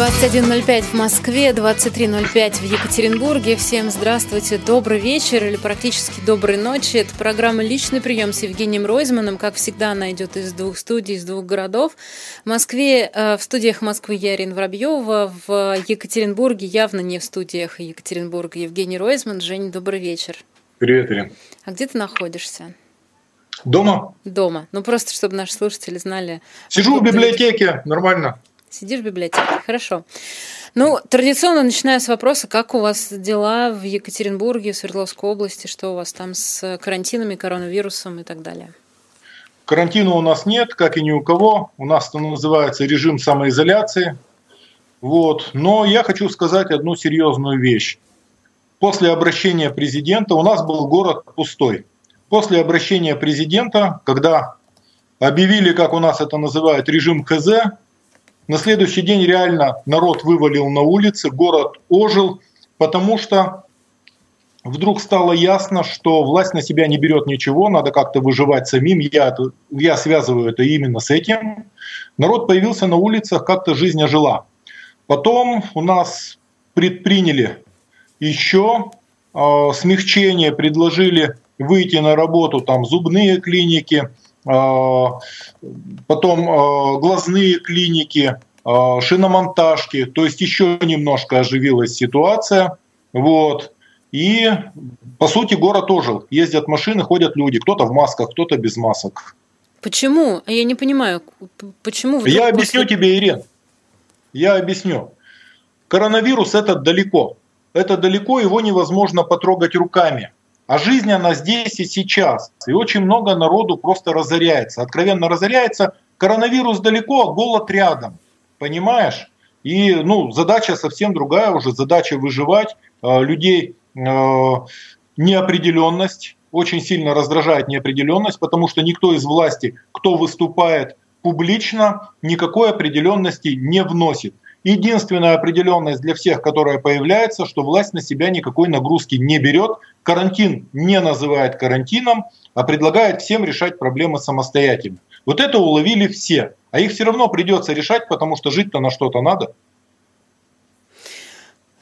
21.05 в Москве, 23.05 в Екатеринбурге. Всем здравствуйте, добрый вечер или практически доброй ночи. Это программа «Личный прием» с Евгением Ройзманом. Как всегда, она идет из двух студий, из двух городов. В Москве, э, в студиях Москвы я, Ирина Воробьева, в Екатеринбурге, явно не в студиях Екатеринбурга, Евгений Ройзман. Женя, добрый вечер. Привет, Ирина. А где ты находишься? Дома. Дома. Ну, просто, чтобы наши слушатели знали. Сижу в библиотеке, нормально. Сидишь в библиотеке, хорошо. Ну, традиционно начиная с вопроса, как у вас дела в Екатеринбурге, в Свердловской области, что у вас там с карантинами, коронавирусом и так далее? Карантина у нас нет, как и ни у кого. У нас это называется режим самоизоляции. Вот. Но я хочу сказать одну серьезную вещь. После обращения президента у нас был город пустой. После обращения президента, когда объявили, как у нас это называют, режим ХЗ, на следующий день реально народ вывалил на улицы, город ожил, потому что вдруг стало ясно, что власть на себя не берет ничего, надо как-то выживать самим. Я, я связываю это именно с этим. Народ появился на улицах, как-то жизнь ожила. Потом у нас предприняли еще э, смягчение, предложили выйти на работу там зубные клиники, потом а, глазные клиники, а, шиномонтажки, то есть еще немножко оживилась ситуация. Вот. И, по сути, город ожил. Ездят машины, ходят люди. Кто-то в масках, кто-то без масок. Почему? Я не понимаю, почему... Я объясню после... тебе, Ирен. Я объясню. Коронавирус – это далеко. Это далеко, его невозможно потрогать руками. А жизнь, она здесь и сейчас. И очень много народу просто разоряется. Откровенно разоряется. Коронавирус далеко, а голод рядом. Понимаешь? И ну, задача совсем другая уже. Задача выживать. Э, людей э, неопределенность. Очень сильно раздражает неопределенность, потому что никто из власти, кто выступает публично, никакой определенности не вносит. Единственная определенность для всех, которая появляется, что власть на себя никакой нагрузки не берет, карантин не называет карантином, а предлагает всем решать проблемы самостоятельно. Вот это уловили все, а их все равно придется решать, потому что жить-то на что-то надо.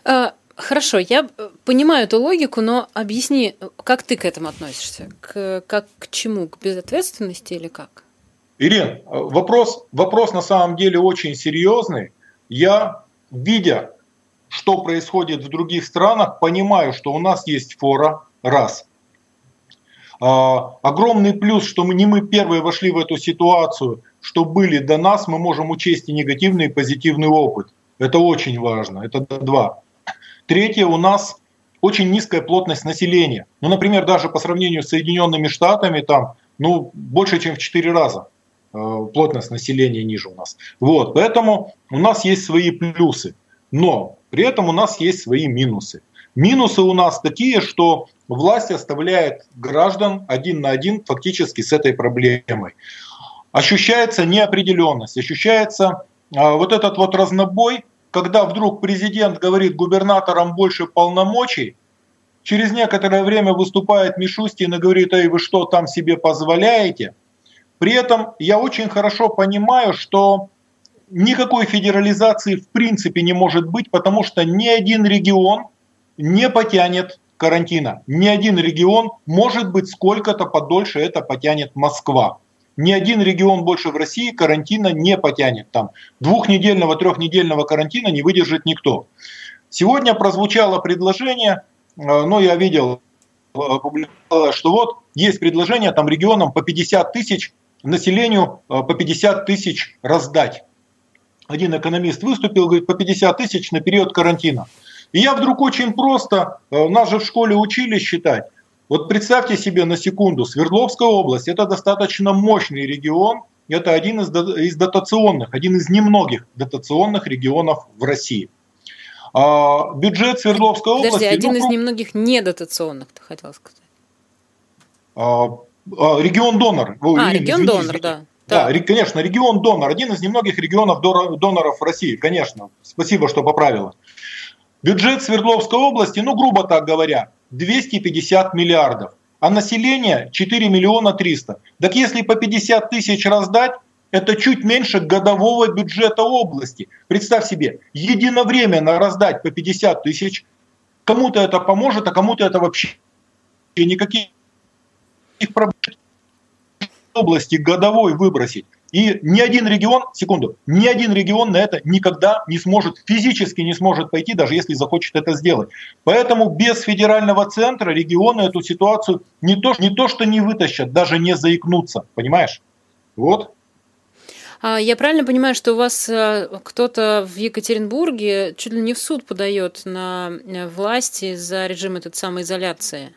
А, хорошо, я понимаю эту логику, но объясни, как ты к этому относишься? К, как к чему? К безответственности или как? Ирин, вопрос, вопрос на самом деле очень серьезный я, видя, что происходит в других странах, понимаю, что у нас есть фора, раз. А, огромный плюс, что мы не мы первые вошли в эту ситуацию, что были до нас, мы можем учесть и негативный, и позитивный опыт. Это очень важно, это два. Третье, у нас очень низкая плотность населения. Ну, например, даже по сравнению с Соединенными Штатами, там, ну, больше, чем в 4 раза. Э, плотность населения ниже у нас. Вот, поэтому у нас есть свои плюсы, но при этом у нас есть свои минусы. Минусы у нас такие, что власть оставляет граждан один на один фактически с этой проблемой. Ощущается неопределенность, ощущается а, вот этот вот разнобой, когда вдруг президент говорит губернаторам больше полномочий, через некоторое время выступает Мишустин и говорит, эй, вы что там себе позволяете – при этом я очень хорошо понимаю, что никакой федерализации в принципе не может быть, потому что ни один регион не потянет карантина. Ни один регион, может быть, сколько-то подольше это потянет Москва. Ни один регион больше в России карантина не потянет. Там двухнедельного, трехнедельного карантина не выдержит никто. Сегодня прозвучало предложение, э, но я видел, э, что вот есть предложение там регионам по 50 тысяч населению э, по 50 тысяч раздать. Один экономист выступил, говорит, по 50 тысяч на период карантина. И я вдруг очень просто, э, нас же в школе учили считать. Вот представьте себе на секунду, Свердловская область – это достаточно мощный регион, это один из, из дотационных, один из немногих дотационных регионов в России. А бюджет Свердловской Подожди, области... один ну, из немногих недотационных, ты хотел сказать. А, регион-донор. А, регион-донор, да. Да, да, конечно, регион-донор. Один из немногих регионов доноров России, конечно. Спасибо, что поправила. Бюджет Свердловской области, ну, грубо так говоря, 250 миллиардов. А население 4 миллиона 300. Так если по 50 тысяч раздать, Это чуть меньше годового бюджета области. Представь себе, единовременно раздать по 50 тысяч, кому-то это поможет, а кому-то это вообще никаких проблем области годовой выбросить. И ни один регион, секунду, ни один регион на это никогда не сможет, физически не сможет пойти, даже если захочет это сделать. Поэтому без федерального центра регионы эту ситуацию не то, не то что не вытащат, даже не заикнутся, понимаешь? Вот. А я правильно понимаю, что у вас э, кто-то в Екатеринбурге чуть ли не в суд подает на э, власти за режим этот самоизоляции?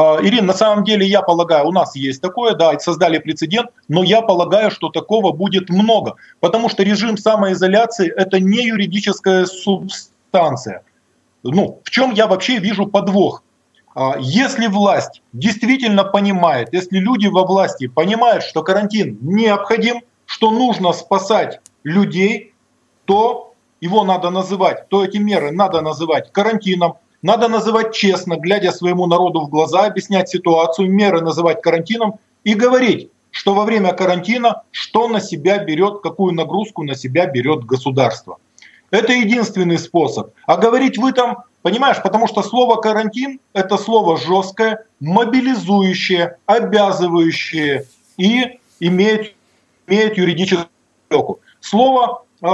А, Ирина, на самом деле я полагаю, у нас есть такое, да, создали прецедент, но я полагаю, что такого будет много, потому что режим самоизоляции это не юридическая субстанция. Ну, в чем я вообще вижу подвох? А, если власть действительно понимает, если люди во власти понимают, что карантин необходим, что нужно спасать людей, то его надо называть, то эти меры надо называть карантином, надо называть честно, глядя своему народу в глаза, объяснять ситуацию, меры называть карантином и говорить, что во время карантина что на себя берет, какую нагрузку на себя берет государство. Это единственный способ. А говорить вы там, понимаешь, потому что слово карантин – это слово жесткое, мобилизующее, обязывающее и имеет, имеет юридическую Слово э,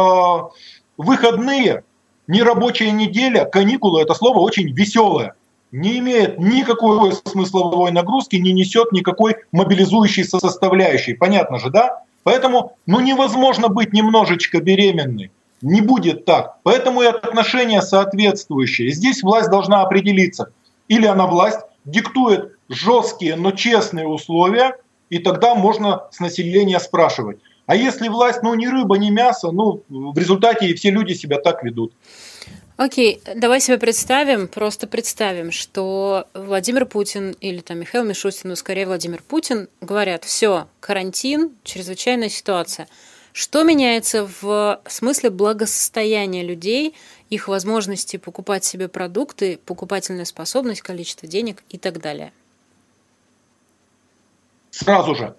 выходные Нерабочая неделя, каникулы – это слово очень веселое. Не имеет никакой смысловой нагрузки, не несет никакой мобилизующей составляющей. Понятно же, да? Поэтому ну, невозможно быть немножечко беременной. Не будет так. Поэтому и отношения соответствующие. Здесь власть должна определиться. Или она власть диктует жесткие, но честные условия, и тогда можно с населения спрашивать. А если власть, ну, ни рыба, ни мясо, ну, в результате все люди себя так ведут. Окей, давай себе представим, просто представим, что Владимир Путин или там Михаил Мишустин, ну скорее Владимир Путин, говорят, все, карантин, чрезвычайная ситуация. Что меняется в смысле благосостояния людей, их возможности покупать себе продукты, покупательная способность, количество денег и так далее? Сразу же,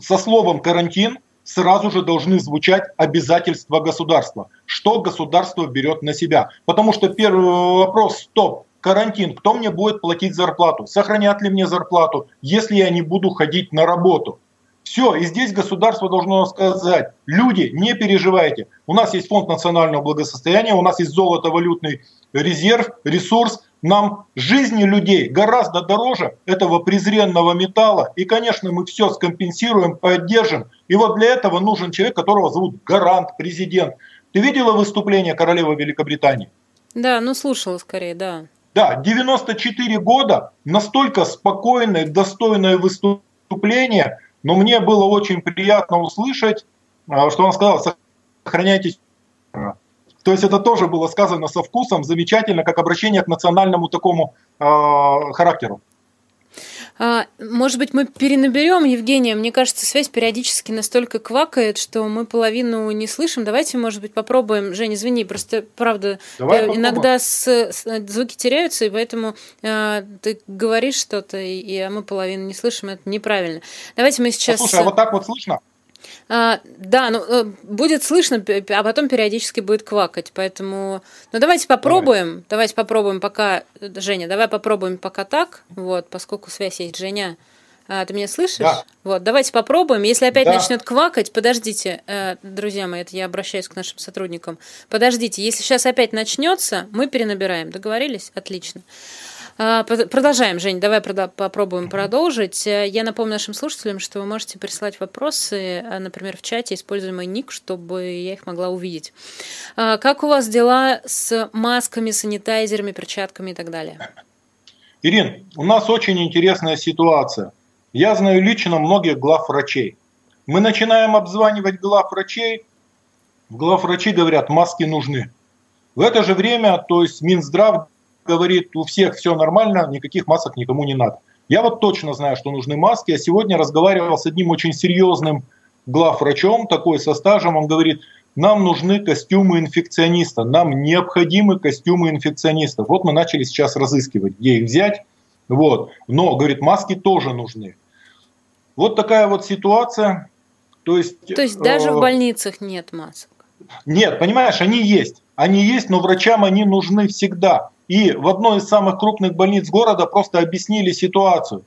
со словом карантин сразу же должны звучать обязательства государства. Что государство берет на себя? Потому что первый вопрос, стоп, карантин, кто мне будет платить зарплату? Сохранят ли мне зарплату, если я не буду ходить на работу? Все, и здесь государство должно сказать, люди, не переживайте, у нас есть фонд национального благосостояния, у нас есть золото-валютный резерв, ресурс, нам жизни людей гораздо дороже этого презренного металла. И, конечно, мы все скомпенсируем, поддержим. И вот для этого нужен человек, которого зовут Гарант, президент. Ты видела выступление королевы Великобритании? Да, ну слушала скорее, да. Да, 94 года, настолько спокойное, достойное выступление, но мне было очень приятно услышать, а, что он сказал, сохраняйтесь то есть это тоже было сказано со вкусом, замечательно, как обращение к национальному такому э, характеру. А, может быть, мы перенаберем, Евгения. Мне кажется, связь периодически настолько квакает, что мы половину не слышим. Давайте, может быть, попробуем. Женя, извини, просто правда, Давай э, иногда с, с, звуки теряются, и поэтому э, ты говоришь что-то, и, и а мы половину не слышим. Это неправильно. Давайте мы сейчас. Послушай, а вот так вот слышно? А, да, ну э, будет слышно, а потом периодически будет квакать, поэтому, ну давайте попробуем, давай. давайте попробуем пока, Женя, давай попробуем пока так, вот, поскольку связь есть, Женя. А, ты меня слышишь? Да. Вот, давайте попробуем. Если опять да. начнет квакать, подождите, э, друзья мои, это я обращаюсь к нашим сотрудникам. Подождите, если сейчас опять начнется, мы перенабираем. Договорились? Отлично. А, продолжаем, Жень, давай попробуем продолжить. Э, я напомню нашим слушателям, что вы можете присылать вопросы, э, например, в чате, используя мой ник, чтобы я их могла увидеть. А, как у вас дела с масками, санитайзерами, перчатками и так далее? Ирин, у нас очень интересная ситуация. Я знаю лично многих глав врачей. Мы начинаем обзванивать глав врачей, глав врачи говорят, маски нужны. В это же время, то есть Минздрав говорит, у всех все нормально, никаких масок никому не надо. Я вот точно знаю, что нужны маски. Я сегодня разговаривал с одним очень серьезным главврачом, такой со стажем. Он говорит, нам нужны костюмы инфекциониста, нам необходимы костюмы инфекционистов. Вот мы начали сейчас разыскивать, где их взять. Вот. Но, говорит, маски тоже нужны. Вот такая вот ситуация. То есть, То есть даже э, в больницах нет масок? Нет, понимаешь, они есть. Они есть, но врачам они нужны всегда. И в одной из самых крупных больниц города просто объяснили ситуацию.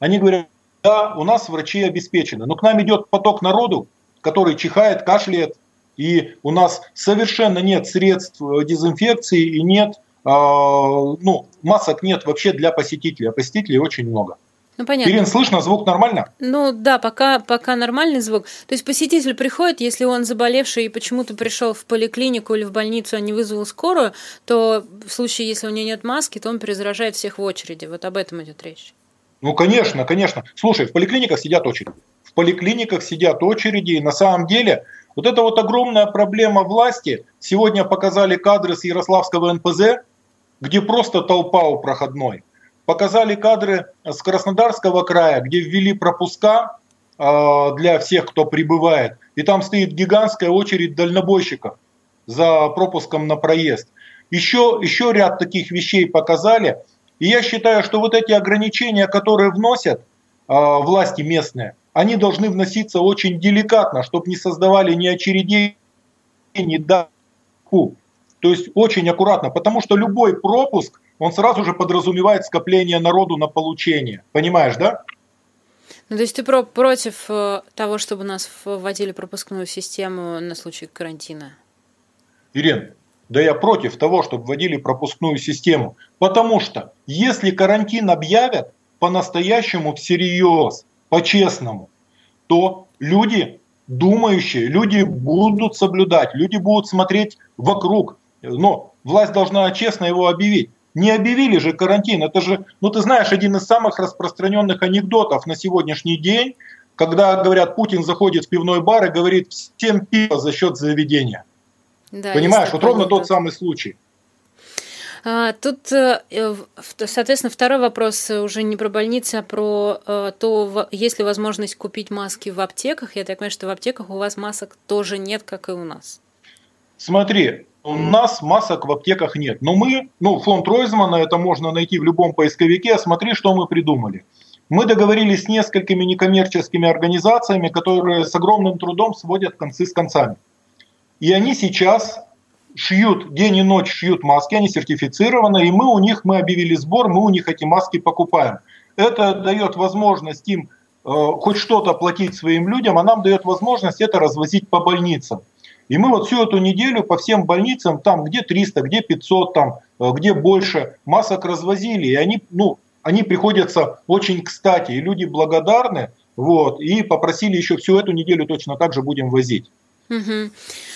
Они говорят, да, у нас врачи обеспечены, но к нам идет поток народу, который чихает, кашляет, и у нас совершенно нет средств дезинфекции и нет, э, ну, масок нет вообще для посетителей, а посетителей очень много. Ну, понятно. Ирина, слышно, звук нормально? Ну да, пока, пока нормальный звук. То есть посетитель приходит, если он заболевший и почему-то пришел в поликлинику или в больницу, а не вызвал скорую, то в случае, если у него нет маски, то он перезаражает всех в очереди. Вот об этом идет речь. Ну, конечно, конечно. Слушай, в поликлиниках сидят очереди. В поликлиниках сидят очереди, и на самом деле вот эта вот огромная проблема власти. Сегодня показали кадры с Ярославского НПЗ, где просто толпа у проходной – Показали кадры с Краснодарского края, где ввели пропуска а, для всех, кто прибывает. И там стоит гигантская очередь дальнобойщиков за пропуском на проезд. Еще, еще ряд таких вещей показали. И я считаю, что вот эти ограничения, которые вносят э, власти местные, они должны вноситься очень деликатно, чтобы не создавали ни очередей, ни давку. То есть очень аккуратно, потому что любой пропуск он сразу же подразумевает скопление народу на получение. Понимаешь, да? Ну, то есть ты про против э, того, чтобы нас вводили пропускную систему на случай карантина? Ирен, да я против того, чтобы вводили пропускную систему. Потому что если карантин объявят по-настоящему всерьез, по-честному, то люди думающие, люди будут соблюдать, люди будут смотреть вокруг. Но власть должна честно его объявить. Не объявили же карантин. Это же, ну ты знаешь, один из самых распространенных анекдотов на сегодняшний день, когда говорят, Путин заходит в пивной бар и говорит, всем пиво за счет заведения. Да, Понимаешь, вот ровно тот самый случай. А, тут, э, соответственно, второй вопрос уже не про больницы, а про э, то, есть ли возможность купить маски в аптеках. Я так понимаю, что в аптеках у вас масок тоже нет, как и у нас. Смотри, у нас масок в аптеках нет. Но мы, ну, фонд Ройзмана, это можно найти в любом поисковике, смотри, что мы придумали. Мы договорились с несколькими некоммерческими организациями, которые с огромным трудом сводят концы с концами. И они сейчас шьют, день и ночь шьют маски, они сертифицированы, и мы у них, мы объявили сбор, мы у них эти маски покупаем. Это дает возможность им э, хоть что-то платить своим людям, а нам дает возможность это развозить по больницам. И мы вот всю эту неделю по всем больницам, там где 300, где 500, там, э, где больше, масок развозили. И они, ну, они приходятся очень кстати. И люди благодарны. Вот, и попросили еще всю эту неделю точно так же будем возить.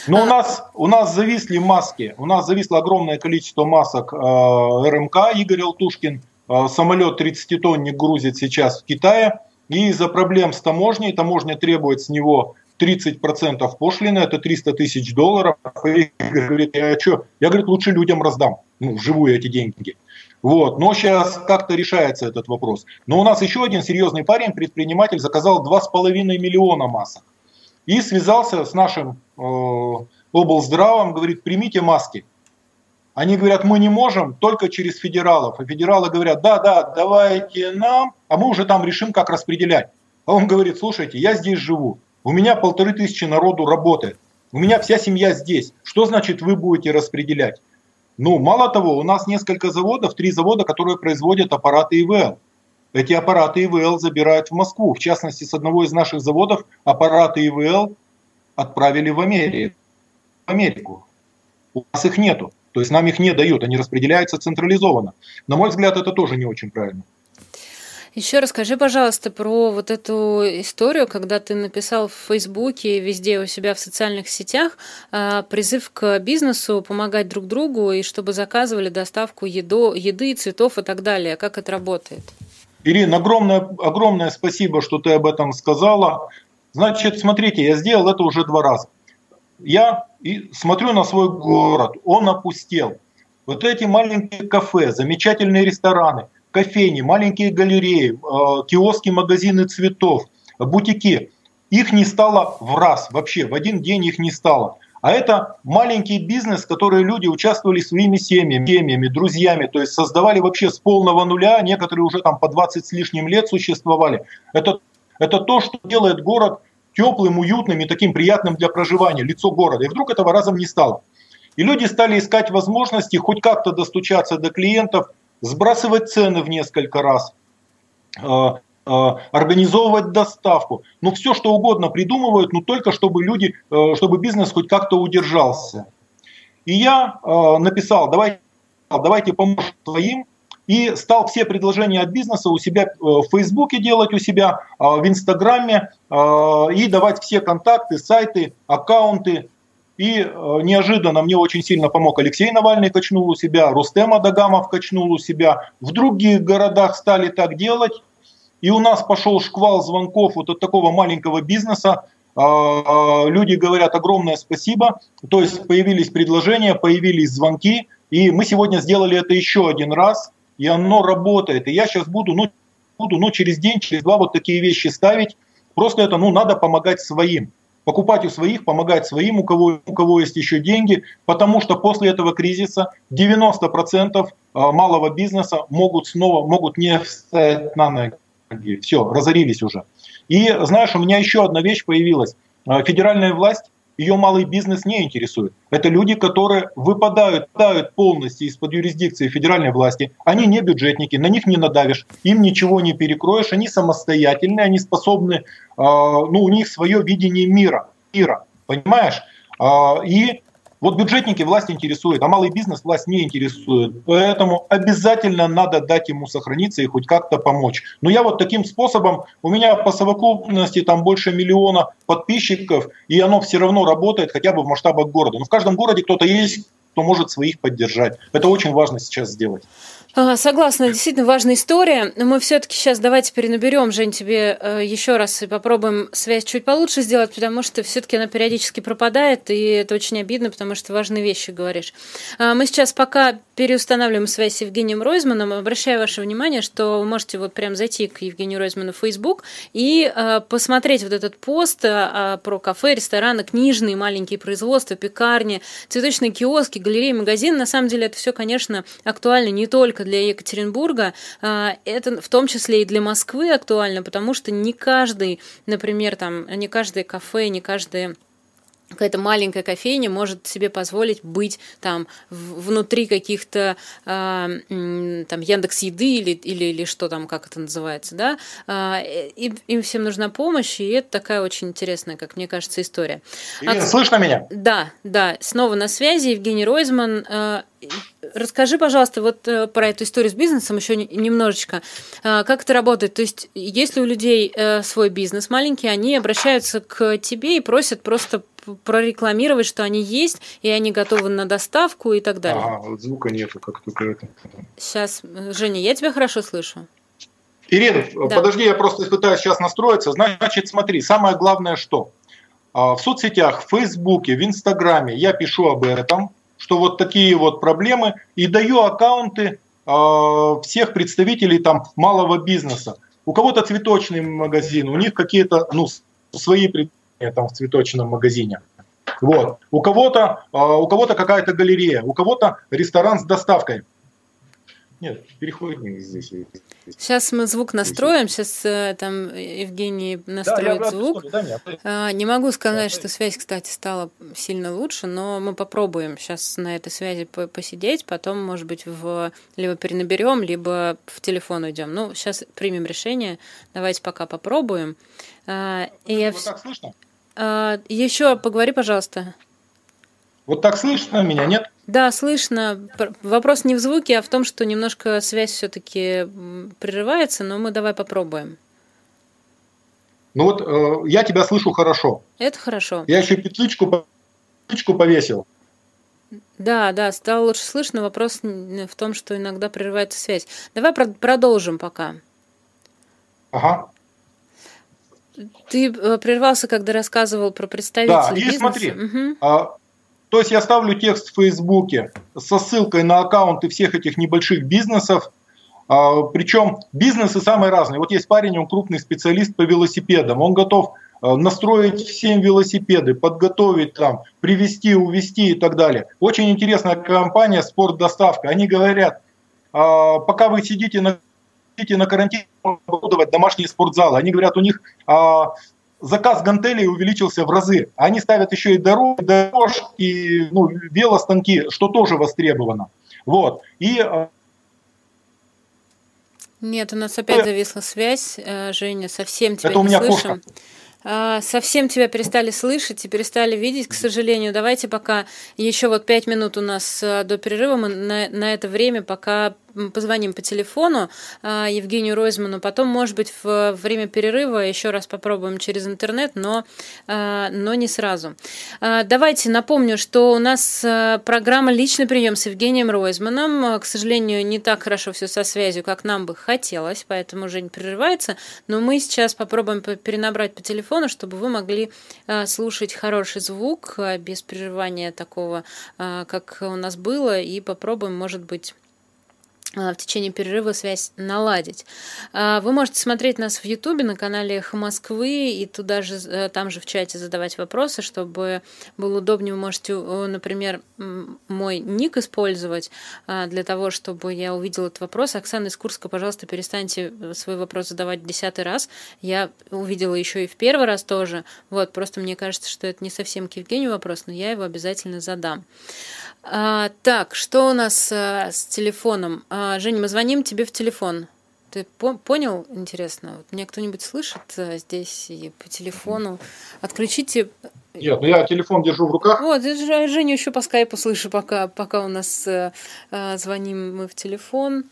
Но у а нас, у нас зависли маски, у нас зависло огромное количество масок э, РМК, Игорь Алтушкин, э, самолет 30-тонник грузит сейчас в Китае, и из-за проблем с таможней, таможня требует с него 30% пошлины, это 300 тысяч долларов. И говорит, я что? Я, говорит, лучше людям раздам, ну, вживую эти деньги. Вот. Но сейчас как-то решается этот вопрос. Но у нас еще один серьезный парень, предприниматель, заказал 2,5 миллиона масок. И связался с нашим э, облздравом, говорит, примите маски. Они говорят, мы не можем, только через федералов. А федералы говорят, да, да, давайте нам, а мы уже там решим, как распределять. А он говорит, слушайте, я здесь живу, у меня полторы тысячи народу работает. У меня вся семья здесь. Что значит вы будете распределять? Ну, мало того, у нас несколько заводов, три завода, которые производят аппараты ИВЛ. Эти аппараты ИВЛ забирают в Москву. В частности, с одного из наших заводов аппараты ИВЛ отправили в Америку. В Америку. У нас их нету. То есть нам их не дают, они распределяются централизованно. На мой взгляд, это тоже не очень правильно. Еще расскажи, пожалуйста, про вот эту историю, когда ты написал в Фейсбуке, везде у себя в социальных сетях а, призыв к бизнесу помогать друг другу и чтобы заказывали доставку еду, еды, цветов и так далее. Как это работает? Ирина, огромное, огромное спасибо, что ты об этом сказала. Значит, смотрите, я сделал это уже два раза. Я смотрю на свой город, он опустел. Вот эти маленькие кафе, замечательные рестораны – кофейни, маленькие галереи, э, киоски, магазины цветов, бутики. Их не стало в раз, вообще в один день их не стало. А это маленький бизнес, который люди участвовали своими семьями, семьями, друзьями, то есть создавали вообще с полного нуля, некоторые уже там по 20 с лишним лет существовали. Это Это то, что делает город теплым, уютным и таким приятным для проживания, лицо города. И вдруг этого разом не стало. И люди стали искать возможности хоть как-то достучаться до клиентов, сбрасывать цены в несколько раз, э, э, организовывать доставку. Ну, все, что угодно придумывают, но только чтобы люди, э, чтобы бизнес хоть как-то удержался. И я написал, давайте, давайте поможем своим, и стал все предложения от бизнеса у себя в Фейсбуке делать, у себя в Инстаграме и давать все контакты, сайты, аккаунты и э, неожиданно мне очень сильно помог Алексей Навальный, качнул у себя, Рустем Адагамов качнул у себя. В других городах стали так делать. И у нас пошел шквал звонков вот от такого маленького бизнеса. А, а, люди говорят огромное спасибо. То есть появились предложения, появились звонки. И мы сегодня сделали это еще один раз. И оно работает. И я сейчас буду, ну, буду, ну, через день, через два вот такие вещи ставить. Просто это, ну, надо помогать своим покупать у своих, помогать своим, у кого, у кого есть еще деньги, потому что после этого кризиса 90% а, малого бизнеса могут снова, могут не встать на ноги. Все, разорились уже. И знаешь, у меня еще одна вещь появилась. А, федеральная власть ее малый бизнес не интересует. Это люди, которые выпадают, выпадают полностью из-под юрисдикции федеральной власти. Они не бюджетники, на них не надавишь, им ничего не перекроешь, они самостоятельные, они способны, э, ну, у них свое видение мира, мира понимаешь? Э, и вот бюджетники власть интересует, а малый бизнес власть не интересует. Поэтому обязательно надо дать ему сохраниться и хоть как-то помочь. Но я вот таким способом, у меня по совокупности там больше миллиона подписчиков, и оно все равно работает хотя бы в масштабах города. Но в каждом городе кто-то есть, кто может своих поддержать. Это очень важно сейчас сделать. Согласна, действительно важная история. Но мы все-таки сейчас давайте перенаберем, Жень, тебе э, еще раз и попробуем связь чуть получше сделать, потому что все-таки она периодически пропадает, и это очень обидно, потому что важные вещи говоришь. А, мы сейчас пока переустанавливаем связь с Евгением Ройзманом. Обращаю ваше внимание, что вы можете вот прям зайти к Евгению Ройзману в Facebook и э, посмотреть вот этот пост э, про кафе, рестораны, книжные маленькие производства, пекарни, цветочные киоски, галереи, магазины. На самом деле это все, конечно, актуально не только для Екатеринбурга, а, это в том числе и для Москвы актуально, потому что не каждый, например, там, не каждое кафе, не каждое какая-то маленькая кофейня может себе позволить быть там внутри каких-то э, там Яндекс Еды или, или, или что там, как это называется, да, э, им, им всем нужна помощь, и это такая очень интересная, как мне кажется, история. Ирина, От... слышно меня? Да, да, снова на связи Евгений Ройзман. Э, Расскажи, пожалуйста, вот э, про эту историю с бизнесом еще немножечко. Э, как это работает? То есть, если у людей э, свой бизнес маленький, они обращаются к тебе и просят просто прорекламировать, что они есть, и они готовы на доставку и так далее. Ага, вот звука нету, как только это. Сейчас, Женя, я тебя хорошо слышу. Ирина, да. подожди, я просто пытаюсь сейчас настроиться. Значит, смотри, самое главное что? А, в соцсетях, в Фейсбуке, в Инстаграме я пишу об этом, что вот такие вот проблемы, и даю аккаунты а, всех представителей там малого бизнеса. У кого-то цветочный магазин, у них какие-то ну, свои там в цветочном магазине. Вот. У кого-то а, у кого-то какая-то галерея, у кого-то ресторан с доставкой. Нет, переходник здесь. Сейчас мы звук настроим, сейчас э, там Евгений настроит да, звук. Да, а, не могу сказать, что связь, кстати, стала сильно лучше, но мы попробуем сейчас на этой связи посидеть, потом, может быть, в либо перенаберем, либо в телефон уйдем. Ну, сейчас примем решение. Давайте пока попробуем. А, и я... Вот так слышно? А, Еще поговори, пожалуйста. Вот так слышно меня, нет? Да, слышно. Вопрос не в звуке, а в том, что немножко связь все-таки прерывается, но мы давай попробуем. Ну вот э, я тебя слышу хорошо. Это хорошо. Я еще петличку, петличку повесил. Да, да, стало лучше слышно. Вопрос в том, что иногда прерывается связь. Давай продолжим пока. Ага. Ты э, прервался, когда рассказывал про представителей да, и бизнеса. смотри, угу. а, то есть я ставлю текст в Фейсбуке со ссылкой на аккаунты всех этих небольших бизнесов, а, причем бизнесы самые разные. Вот есть парень, он крупный специалист по велосипедам, он готов а, настроить всем велосипеды, подготовить там, привезти, увезти и так далее. Очень интересная компания «Спорт Доставка». Они говорят, а, пока вы сидите на хотите на карантине оборудовать домашние спортзалы. Они говорят, у них заказ гантелей увеличился в разы. Они ставят еще и дорог, дорож, и ну, велостанки, что тоже востребовано. Вот. И а, нет, у нас опять зависла связь, э, Женя, совсем тебя Это не у меня слышим. Кошка. А, совсем тебя перестали слышать и перестали видеть, к сожалению. Давайте пока еще вот пять минут у нас э, до перерыва, мы на, на это время пока позвоним по телефону а, Евгению Ройзману, потом, может быть, в время перерыва еще раз попробуем через интернет, но, а, но не сразу. А, давайте напомню, что у нас программа «Личный прием» с Евгением Ройзманом. К сожалению, не так хорошо все со связью, как нам бы хотелось, поэтому уже не прерывается, но мы сейчас попробуем перенабрать по телефону, чтобы вы могли слушать хороший звук без прерывания такого, как у нас было, и попробуем, может быть, в течение перерыва связь наладить. А, вы можете смотреть нас в Ютубе на канале Эхо Москвы и туда же, э, там же в чате задавать вопросы, чтобы было удобнее. Вы можете, например, мой ник использовать а, для того, чтобы я увидела этот вопрос. Оксана из Курска, пожалуйста, перестаньте э, свой вопрос задавать в десятый раз. Я увидела еще и в первый раз тоже. Вот, просто мне кажется, что это не совсем к Евгению вопрос, но я его обязательно задам. А, так, что у нас с телефоном? А, Женя, мы звоним тебе в телефон. Ты по понял, интересно? Вот меня кто-нибудь слышит а, здесь и по телефону? Отключите. Нет, ну я телефон держу в руках. Вот, Женю еще по скайпу слышу, пока, пока у нас а, а, звоним мы в телефон.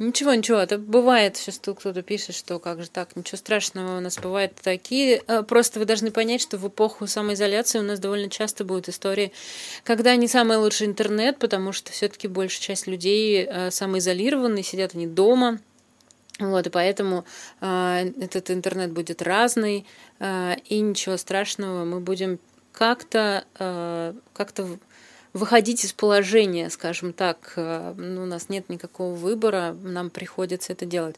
Ничего, ничего, это бывает, сейчас тут кто-то пишет, что как же так, ничего страшного, у нас бывают такие. Э, просто вы должны понять, что в эпоху самоизоляции у нас довольно часто будут истории, когда не самый лучший интернет, потому что все-таки большая часть людей э, самоизолированы, сидят они дома, вот, и поэтому э, этот интернет будет разный, и ничего страшного, мы будем как-то э, как-то выходить из положения, скажем так. Э, ну, у нас нет никакого выбора, нам приходится это делать.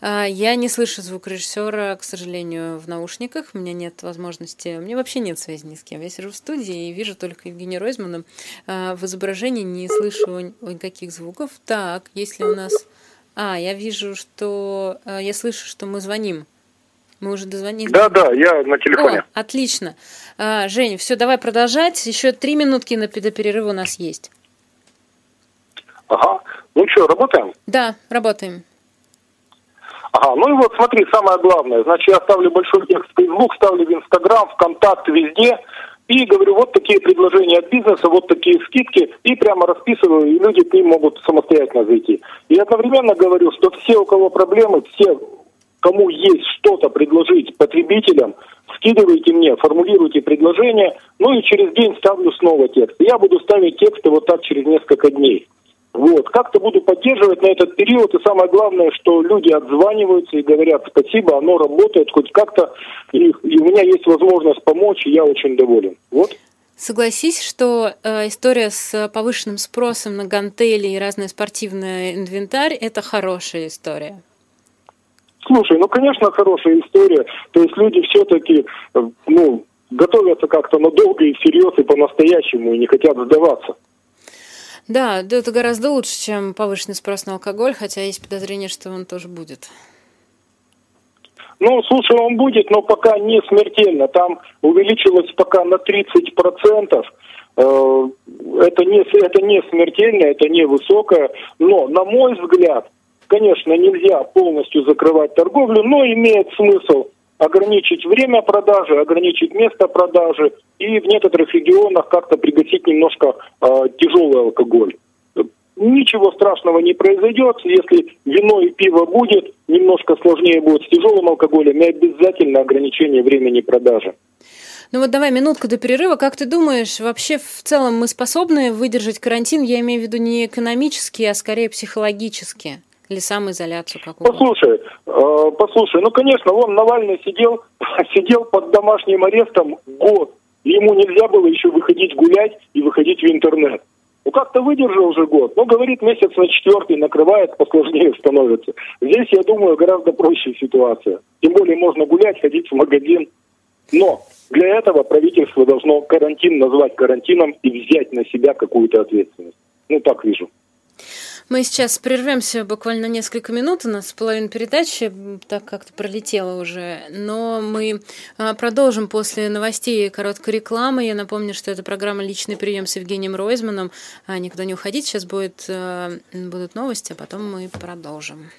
А, я не слышу звукорежиссера, к сожалению, в наушниках. У меня нет возможности, у меня вообще нет связи ни с кем. Я сижу в студии и вижу только Евгения Ройзмана. А, в изображении не слышу никаких звуков. Так, если у нас... А, я вижу, что... Э, я слышу, что мы звоним. Мы уже дозвонились. Да, да, я на телефоне. О, отлично. А, Женя, все, давай продолжать. Еще три минутки на, до перерыва у нас есть. Ага. Ну что, работаем? Да, работаем. Ага, ну и вот смотри, самое главное. Значит, я ставлю большой текст в Facebook, ставлю в Instagram, ВКонтакте, везде. И говорю, вот такие предложения от бизнеса, вот такие скидки, и прямо расписываю, и люди к ним могут самостоятельно зайти. И одновременно говорю, что все, у кого проблемы, все кому есть что-то предложить потребителям, скидывайте мне, формулируйте предложение, ну и через день ставлю снова текст. Я буду ставить тексты вот так через несколько дней. Вот, как-то буду поддерживать на этот период, и самое главное, что люди отзваниваются и говорят спасибо, оно работает хоть как-то, и, и у меня есть возможность помочь, и я очень доволен. Вот. Согласись, что э, история с повышенным спросом на гантели и разный спортивный инвентарь – это хорошая история. Слушай, ну, конечно, хорошая история. То есть люди все-таки, э, ну, готовятся как-то на долго и всерьез и по-настоящему и не хотят сдаваться. Да, это гораздо лучше, чем повышенный спрос на алкоголь, хотя есть подозрение, что он тоже будет. Ну, слушай, он будет, но пока не смертельно. Там увеличилось пока на 30%. Э, это не, это не смертельно, это не высокое. Но, на мой взгляд, Конечно, нельзя полностью закрывать торговлю, но имеет смысл ограничить время продажи, ограничить место продажи и в некоторых регионах как-то пригасить немножко э, тяжелый алкоголь. Ничего страшного не произойдет, если вино и пиво будет, немножко сложнее будет с тяжелым алкоголем и обязательно ограничение времени продажи. Ну вот давай минутку до перерыва. Как ты думаешь, вообще в целом мы способны выдержать карантин? Я имею в виду не экономически, а скорее психологически. Или самоизоляцию какую-то? Послушай, э, послушай, ну, конечно, вон Навальный сидел, сидел под домашним арестом год. Ему нельзя было еще выходить гулять и выходить в интернет. Ну, как-то выдержал уже год. Ну, говорит, месяц на четвертый накрывает, посложнее становится. Здесь, я думаю, гораздо проще ситуация. Тем более можно гулять, ходить в магазин. Но для этого правительство должно карантин назвать карантином и взять на себя какую-то ответственность. Ну, так вижу. Мы сейчас прервемся буквально несколько минут. У нас половина передачи так как-то пролетела уже. Но мы а, продолжим после новостей короткой рекламы. Я напомню, что это программа «Личный прием» с Евгением Ройзманом. А, никуда не уходить. Сейчас будет, а, будут новости, а потом мы продолжим.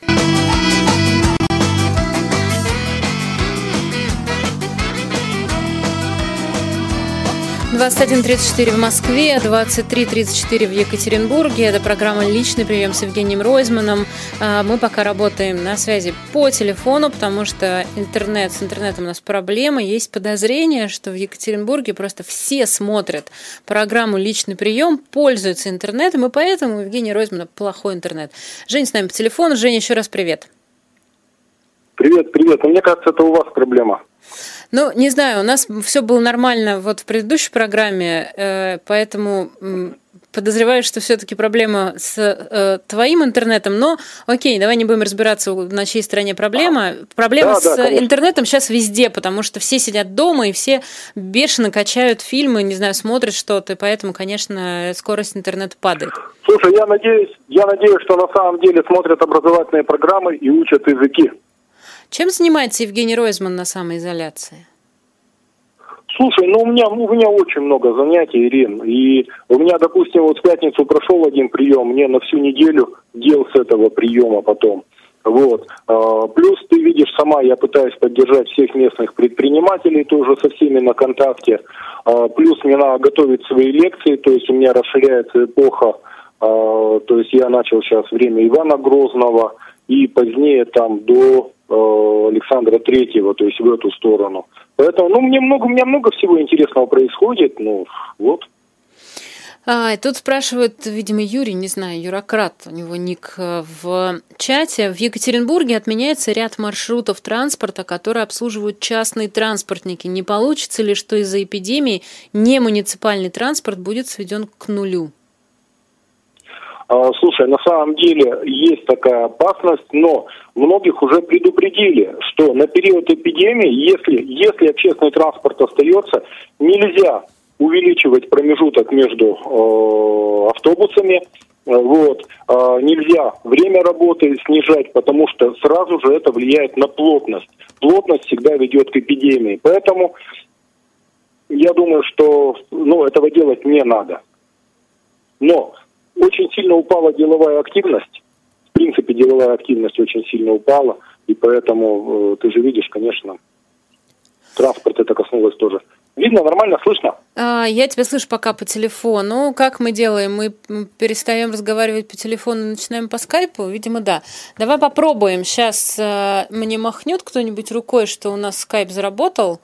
21.34 в Москве, 23.34 в Екатеринбурге. Это программа «Личный прием» с Евгением Ройзманом. А, мы пока работаем на связи по телефону, потому что интернет, с интернетом у нас проблемы. Есть подозрение, что в Екатеринбурге просто все смотрят программу «Личный прием», пользуются интернетом, и поэтому у Евгения Ройзмана плохой интернет. Жень с нами по телефону. Женя, еще раз привет. Привет, привет. Мне кажется, это у вас проблема. Ну, не знаю, у нас все было нормально вот в предыдущей программе, э, поэтому подозреваю, что все-таки проблема с э, твоим интернетом, но окей, давай не будем разбираться, на чьей стороне проблема. Проблема да, с да, интернетом сейчас везде, потому что все сидят дома и все бешено качают фильмы, не знаю, смотрят что-то, и поэтому, конечно, скорость интернета падает. Слушай, я надеюсь, я надеюсь, что на самом деле смотрят образовательные программы и учат языки. Чем занимается Евгений Ройзман на самоизоляции? Слушай, ну у меня, у меня очень много занятий, Ирин. И у меня, допустим, вот в пятницу прошел один прием, мне на всю неделю дел с этого приема потом. Вот. А, плюс ты видишь сама, я пытаюсь поддержать всех местных предпринимателей, тоже со всеми на контакте. А, плюс мне надо готовить свои лекции, то есть у меня расширяется эпоха. А, то есть я начал сейчас время Ивана Грозного и позднее там до Э, Александра Третьего, то есть в эту сторону. Поэтому, ну, мне много, у меня много всего интересного происходит, ну, вот. А, тут спрашивают, видимо, Юрий, не знаю, Юрократ, у него ник э, в чате. В Екатеринбурге отменяется ряд маршрутов транспорта, которые обслуживают частные транспортники. Не получится ли, что из-за эпидемии не муниципальный транспорт будет сведен к нулю? А, слушай, на самом деле есть такая опасность, но многих уже предупредили, что на период эпидемии, если, если общественный транспорт остается, нельзя увеличивать промежуток между э, автобусами, вот. Э, нельзя время работы снижать, потому что сразу же это влияет на плотность. Плотность всегда ведет к эпидемии. Поэтому я думаю, что ну, этого делать не надо. Но очень сильно упала деловая активность. В принципе, деловая активность очень сильно упала. И поэтому, э, ты же видишь, конечно, транспорт это коснулось тоже. Видно, нормально, слышно? А, я тебя слышу пока по телефону. Как мы делаем? Мы перестаем разговаривать по телефону и начинаем по скайпу? Видимо, да. Давай попробуем. Сейчас э, мне махнет кто-нибудь рукой, что у нас скайп заработал.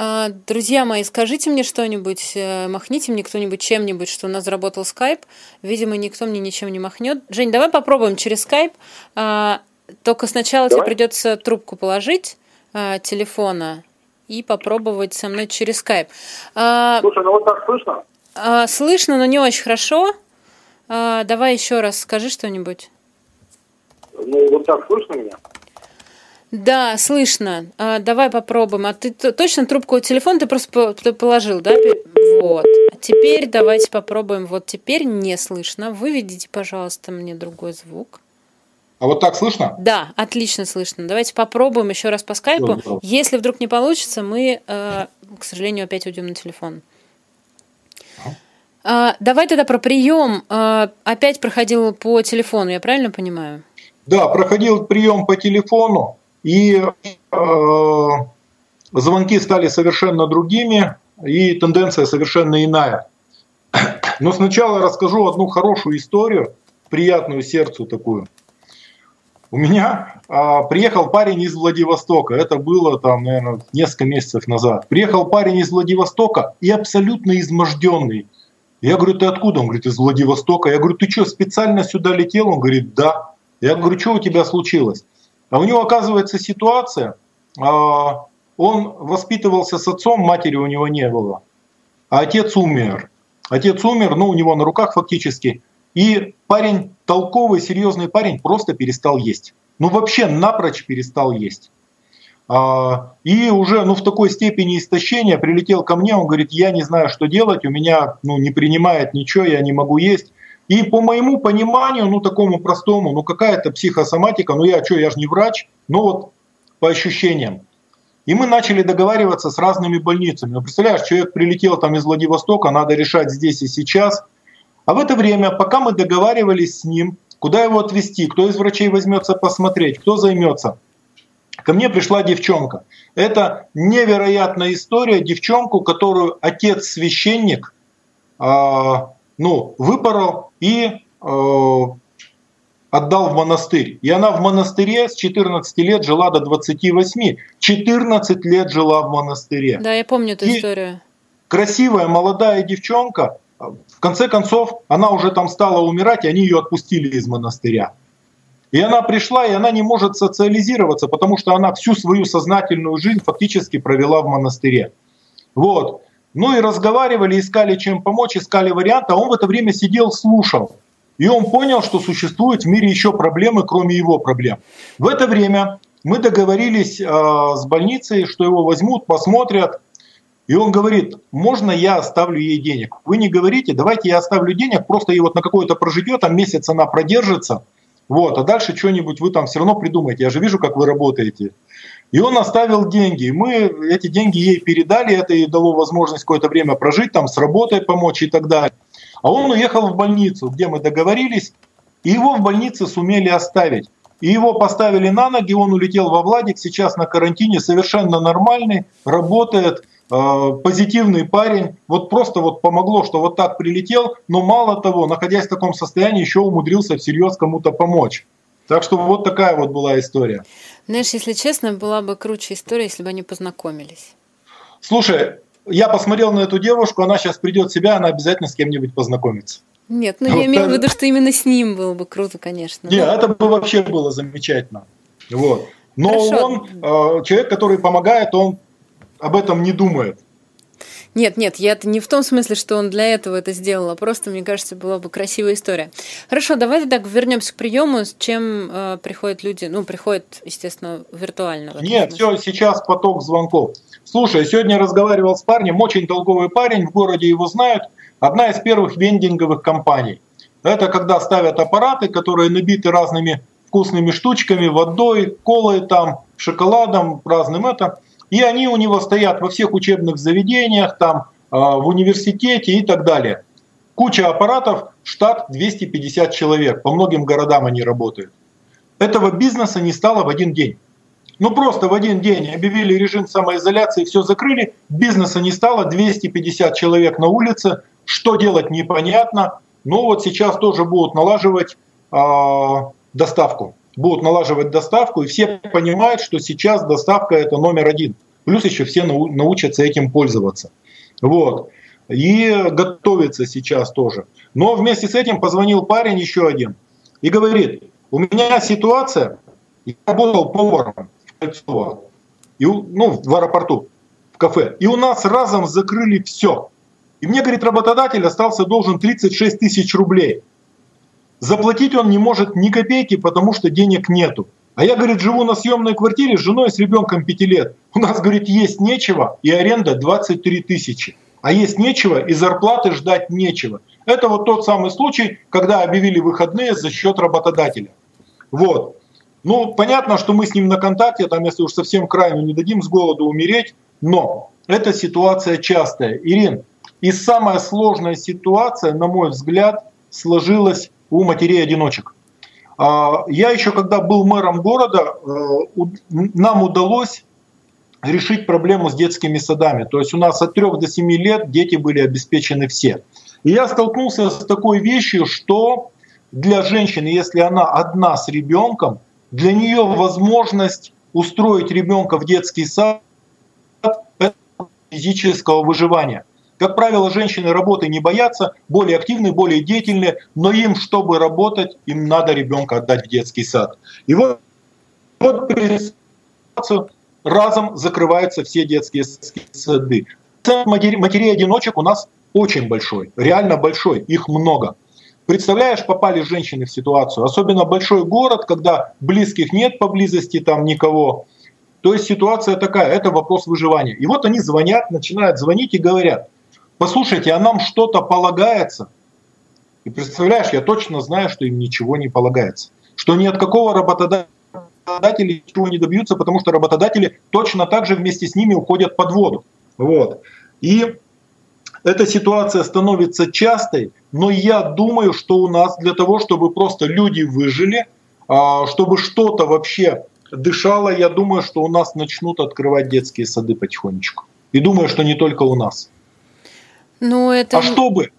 А, друзья мои, скажите мне что-нибудь, э, махните мне кто-нибудь чем-нибудь, что у нас заработал скайп. Видимо, никто мне ничем не махнет. Жень, давай попробуем через скайп. А, только сначала давай. тебе придется трубку положить а, телефона и попробовать со мной через скайп. Слушай, ну вот так слышно? Слышно, но не очень хорошо. Давай еще раз скажи что-нибудь. Ну вот так слышно меня? Да, слышно. А, давай попробуем. А ты точно трубку телефона ты просто ты положил, да? Вот. А теперь давайте попробуем. Вот теперь не слышно. Выведите, пожалуйста, мне другой звук. А вот так слышно? Да, отлично слышно. Давайте попробуем еще раз по скайпу. Все, Если вдруг не получится, мы, э, к сожалению, опять уйдем на телефон. А, давай тогда про прием. А, опять проходил по телефону, я правильно понимаю? Да, проходил прием по телефону. И э, звонки стали совершенно другими, и тенденция совершенно иная. Но сначала расскажу одну хорошую историю, приятную сердцу такую. У меня а, приехал парень из Владивостока. Это было там, наверное, несколько месяцев назад. Приехал парень из Владивостока и абсолютно изможденный. Я говорю, ты откуда? Он говорит, из Владивостока. Я говорю, ты что, специально сюда летел? Он говорит, да. Я говорю, что у тебя случилось? А у него оказывается ситуация, а, он воспитывался с отцом, матери у него не было, а отец умер. Отец умер, ну у него на руках фактически, и парень, толковый, серьезный парень, просто перестал есть. Ну вообще напрочь перестал есть. А, и уже ну, в такой степени истощения прилетел ко мне, он говорит, я не знаю, что делать, у меня ну, не принимает ничего, я не могу есть. И по моему пониманию, ну такому простому, ну какая-то психосоматика, ну я что, я же не врач, но вот по ощущениям. И мы начали договариваться с разными больницами. Ну, представляешь, человек прилетел там из Владивостока, надо решать здесь и сейчас. А в это время, пока мы договаривались с ним, куда его отвезти, кто из врачей возьмется посмотреть, кто займется, ко мне пришла девчонка. Это невероятная история, девчонку, которую отец-священник э, ну, выпорол и э, отдал в монастырь. И она в монастыре с 14 лет жила до 28. 14 лет жила в монастыре. Да, я помню эту и историю. Красивая молодая девчонка, в конце концов, она уже там стала умирать, и они ее отпустили из монастыря. И она пришла, и она не может социализироваться, потому что она всю свою сознательную жизнь фактически провела в монастыре. Вот. Ну и разговаривали, искали чем помочь, искали варианты, а он в это время сидел, слушал. И он понял, что существуют в мире еще проблемы, кроме его проблем. В это время мы договорились э, с больницей, что его возьмут, посмотрят. И он говорит, можно я оставлю ей денег? Вы не говорите, давайте я оставлю денег, просто ей вот на какое-то прожитие, там месяц она продержится, вот, а дальше что-нибудь вы там все равно придумаете. Я же вижу, как вы работаете. И он оставил деньги. Мы эти деньги ей передали, это ей дало возможность какое-то время прожить, там, с работой помочь и так далее. А он уехал в больницу, где мы договорились, и его в больнице сумели оставить. И его поставили на ноги, он улетел во Владик, сейчас на карантине, совершенно нормальный, работает, э, позитивный парень. Вот просто вот помогло, что вот так прилетел, но мало того, находясь в таком состоянии, еще умудрился всерьез кому-то помочь. Так что вот такая вот была история. Знаешь, если честно, была бы круче история, если бы они познакомились. Слушай, я посмотрел на эту девушку, она сейчас придет в себя, она обязательно с кем-нибудь познакомится. Нет, ну я имею в виду, что именно с ним было бы круто, конечно. Нет, это бы вообще было замечательно. Вот. Но Хорошо. он, э, человек, который помогает, он об этом не думает. Нет, нет, я это не в том смысле, что он для этого это сделал, а просто, мне кажется, была бы красивая история. Хорошо, давайте так вернемся к приему, с чем э, приходят люди, ну, приходят, естественно, виртуально. Нет, все, сейчас поток звонков. Слушай, сегодня разговаривал с парнем, очень толковый парень, в городе его знают, одна из первых вендинговых компаний. Это когда ставят аппараты, которые набиты разными вкусными штучками, водой, колой там, шоколадом, разным это. И они у него стоят во всех учебных заведениях, там, а, в университете и так далее. Куча аппаратов, штат 250 человек, по многим городам они работают. Этого бизнеса не стало в один день. Ну просто в один день объявили режим самоизоляции, все закрыли, бизнеса не стало, 250 человек на улице, что делать непонятно. Но вот сейчас тоже будут налаживать э, доставку. Будут налаживать доставку, и все понимают, что сейчас доставка это номер один. Плюс еще все нау- научатся этим пользоваться. Вот. И готовится сейчас тоже. Но вместе с этим позвонил парень еще один и говорит, у меня ситуация, я работал поваром, Кольцова, и, ну, в аэропорту, в кафе. И у нас разом закрыли все. И мне, говорит, работодатель остался должен 36 тысяч рублей. Заплатить он не может ни копейки, потому что денег нету. А я, говорит, живу на съемной квартире с женой с ребенком 5 лет. У нас, говорит, есть нечего, и аренда 23 тысячи. А есть нечего, и зарплаты ждать нечего. Это вот тот самый случай, когда объявили выходные за счет работодателя. Вот. Ну, понятно, что мы с ним на контакте, там, если уж совсем крайне не дадим с голоду умереть, но эта ситуация частая. Ирин, и самая сложная ситуация, на мой взгляд, сложилась у матерей-одиночек. А, я еще, когда был мэром города, э, нам удалось решить проблему с детскими садами. То есть у нас от 3 до 7 лет дети были обеспечены все. И я столкнулся с такой вещью, что для женщины, если она одна с ребенком, для нее возможность устроить ребенка в детский сад – это физического выживания. Как правило, женщины работы не боятся, более активны, более деятельны, но им, чтобы работать, им надо ребенка отдать в детский сад. И вот, вот разом закрываются все детские сады. Матерей-одиночек у нас очень большой, реально большой, их много. Представляешь, попали женщины в ситуацию, особенно большой город, когда близких нет поблизости, там никого. То есть ситуация такая, это вопрос выживания. И вот они звонят, начинают звонить и говорят, послушайте, а нам что-то полагается? И представляешь, я точно знаю, что им ничего не полагается. Что ни от какого работодателя ничего не добьются, потому что работодатели точно так же вместе с ними уходят под воду. Вот. И эта ситуация становится частой, но я думаю, что у нас для того, чтобы просто люди выжили, а, чтобы что-то вообще дышало, я думаю, что у нас начнут открывать детские сады потихонечку. И думаю, что не только у нас. Ну, это... А чтобы,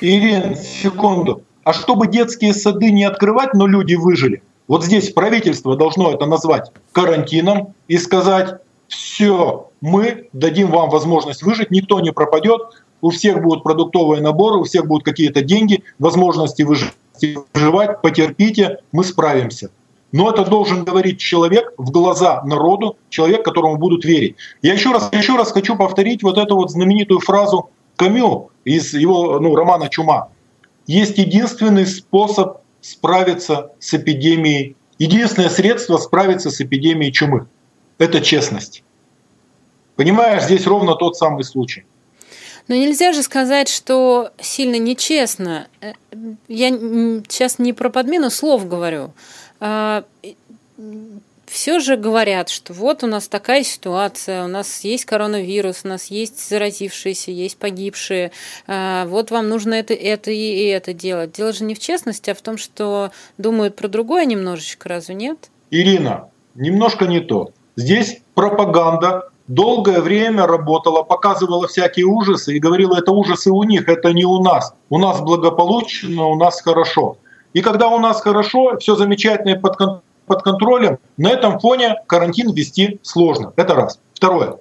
Ирина, секунду, а чтобы детские сады не открывать, но люди выжили, вот здесь правительство должно это назвать карантином и сказать, все, мы дадим вам возможность выжить, никто не пропадет, у всех будут продуктовые наборы, у всех будут какие-то деньги, возможности выживать, потерпите, мы справимся. Но это должен говорить человек в глаза народу, человек, которому будут верить. Я еще раз, еще раз хочу повторить вот эту вот знаменитую фразу Камю из его ну, романа «Чума». Есть единственный способ справиться с эпидемией, единственное средство справиться с эпидемией чумы – это честность. Понимаешь, здесь ровно тот самый случай. Но нельзя же сказать, что сильно нечестно. Э, я сейчас не про подмену слов говорю. Все же говорят, что вот у нас такая ситуация, у нас есть коронавирус, у нас есть заразившиеся, есть погибшие, а, вот вам нужно это, это и это делать. Дело же не в честности, а в том, что думают про другое немножечко, разве нет? Ирина, немножко не то. Здесь пропаганда долгое время работала, показывала всякие ужасы и говорила, это ужасы у них, это не у нас. У нас благополучно, у нас хорошо. И когда у нас хорошо, все замечательно под, под контролем, на этом фоне карантин ввести сложно. Это раз. Второе.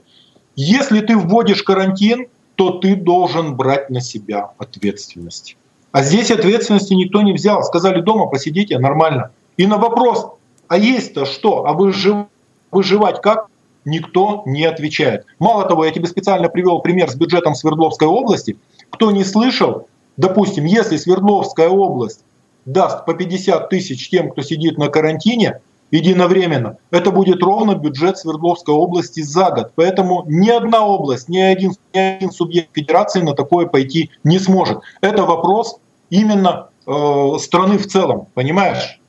Если ты вводишь карантин, то ты должен брать на себя ответственность. А здесь ответственности никто не взял. Сказали дома посидите, нормально. И на вопрос, а есть-то что? А выжив... выживать как? Никто не отвечает. Мало того, я тебе специально привел пример с бюджетом Свердловской области. Кто не слышал, допустим, если Свердловская область даст по 50 тысяч тем, кто сидит на карантине, единовременно, это будет ровно бюджет Свердловской области за год. Поэтому ни одна область, ни один, ни один субъект федерации на такое пойти не сможет. Это вопрос именно э, страны в целом, понимаешь?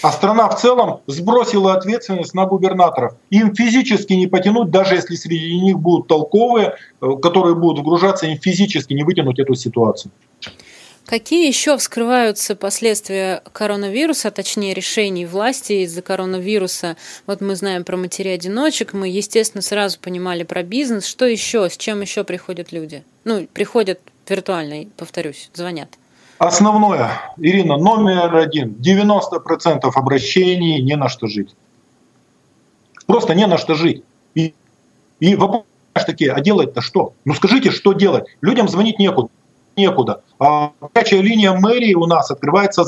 А страна в целом сбросила ответственность на губернаторов. Им физически не потянуть, даже если среди них будут толковые, э, которые будут вгружаться, им физически не вытянуть эту ситуацию. Какие еще вскрываются последствия коронавируса, точнее решений власти из-за коронавируса? Вот мы знаем про матерей-одиночек, мы, естественно, сразу понимали про бизнес. Что еще, с чем еще приходят люди? Ну, приходят виртуально, повторюсь, звонят. Основное, Ирина, номер один. 90% обращений не на что жить. Просто не на что жить. И, и вопрос такие, а делать-то что? Ну скажите, что делать? Людям звонить некуда некуда. А горячая линия мэрии у нас открывается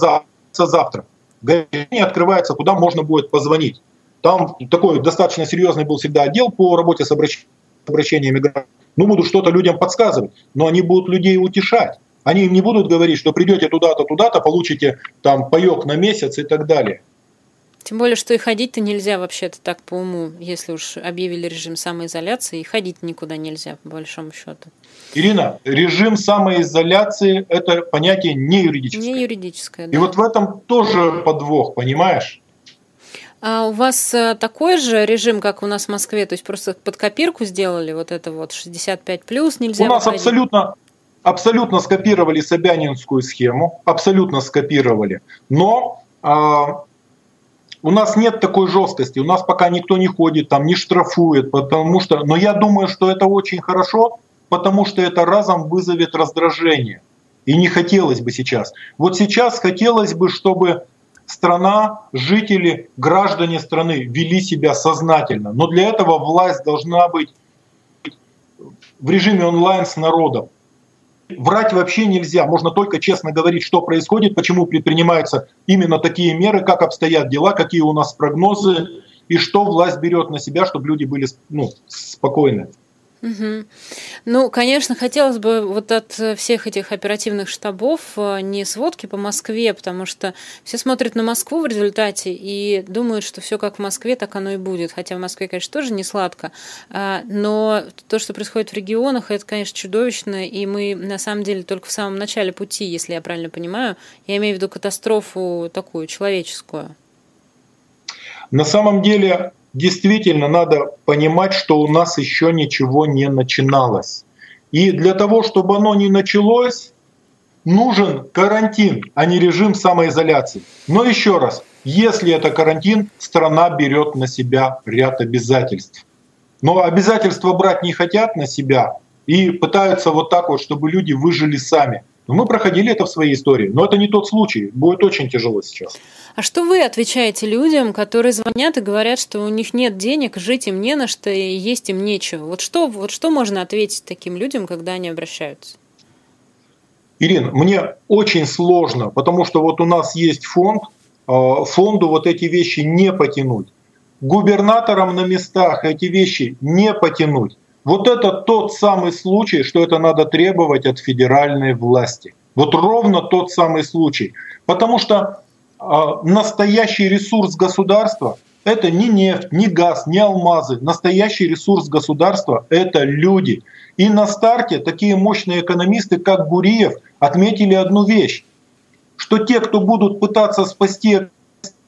завтра. Горячая линия открывается, куда можно будет позвонить. Там такой достаточно серьезный был всегда отдел по работе с обращениями граждан. Ну, будут что-то людям подсказывать, но они будут людей утешать. Они им не будут говорить, что придете туда-то, туда-то, получите там паек на месяц и так далее. Тем более, что и ходить-то нельзя вообще-то так по уму, если уж объявили режим самоизоляции, и ходить никуда нельзя, по большому счету. Ирина, режим самоизоляции – это понятие не юридическое. Не юридическое, да. И вот в этом тоже подвох, понимаешь? А у вас э, такой же режим, как у нас в Москве, то есть просто под копирку сделали вот это вот 65 плюс нельзя. У нас выходить. абсолютно абсолютно скопировали Собянинскую схему, абсолютно скопировали, но а, у нас нет такой жесткости, у нас пока никто не ходит, там не штрафует, потому что, но я думаю, что это очень хорошо, потому что это разом вызовет раздражение. И не хотелось бы сейчас. Вот сейчас хотелось бы, чтобы страна, жители, граждане страны вели себя сознательно. Но для этого власть должна быть в режиме онлайн с народом. Врать вообще нельзя, можно только честно говорить, что происходит, почему предпринимаются именно такие меры, как обстоят дела, какие у нас прогнозы и что власть берет на себя, чтобы люди были ну, спокойны. Угу. Ну, конечно, хотелось бы вот от всех этих оперативных штабов э, не сводки по Москве, потому что все смотрят на Москву в результате и думают, что все как в Москве, так оно и будет. Хотя в Москве, конечно, тоже не сладко. А, но то, что происходит в регионах, это, конечно, чудовищно, и мы на самом деле только в самом начале пути, если я правильно понимаю. Я имею в виду катастрофу такую человеческую. На самом деле действительно надо понимать, что у нас еще ничего не начиналось. И для того, чтобы оно не началось, нужен карантин, а не режим самоизоляции. Но еще раз, если это карантин, страна берет на себя ряд обязательств. Но обязательства брать не хотят на себя и пытаются вот так вот, чтобы люди выжили сами. Но мы проходили это в своей истории. Но это не тот случай. Будет очень тяжело сейчас. А что вы отвечаете людям, которые звонят и говорят, что у них нет денег, жить им не на что и есть им нечего? Вот что, вот что можно ответить таким людям, когда они обращаются? Ирина, мне очень сложно, потому что вот у нас есть фонд, а, фонду вот эти вещи не потянуть. Губернаторам на местах эти вещи не потянуть. Вот это тот самый случай, что это надо требовать от федеральной власти. Вот ровно тот самый случай. Потому что а, настоящий ресурс государства – это не нефть, не газ, не алмазы. Настоящий ресурс государства – это люди. И на старте такие мощные экономисты, как Гуриев, отметили одну вещь, что те, кто будут пытаться спасти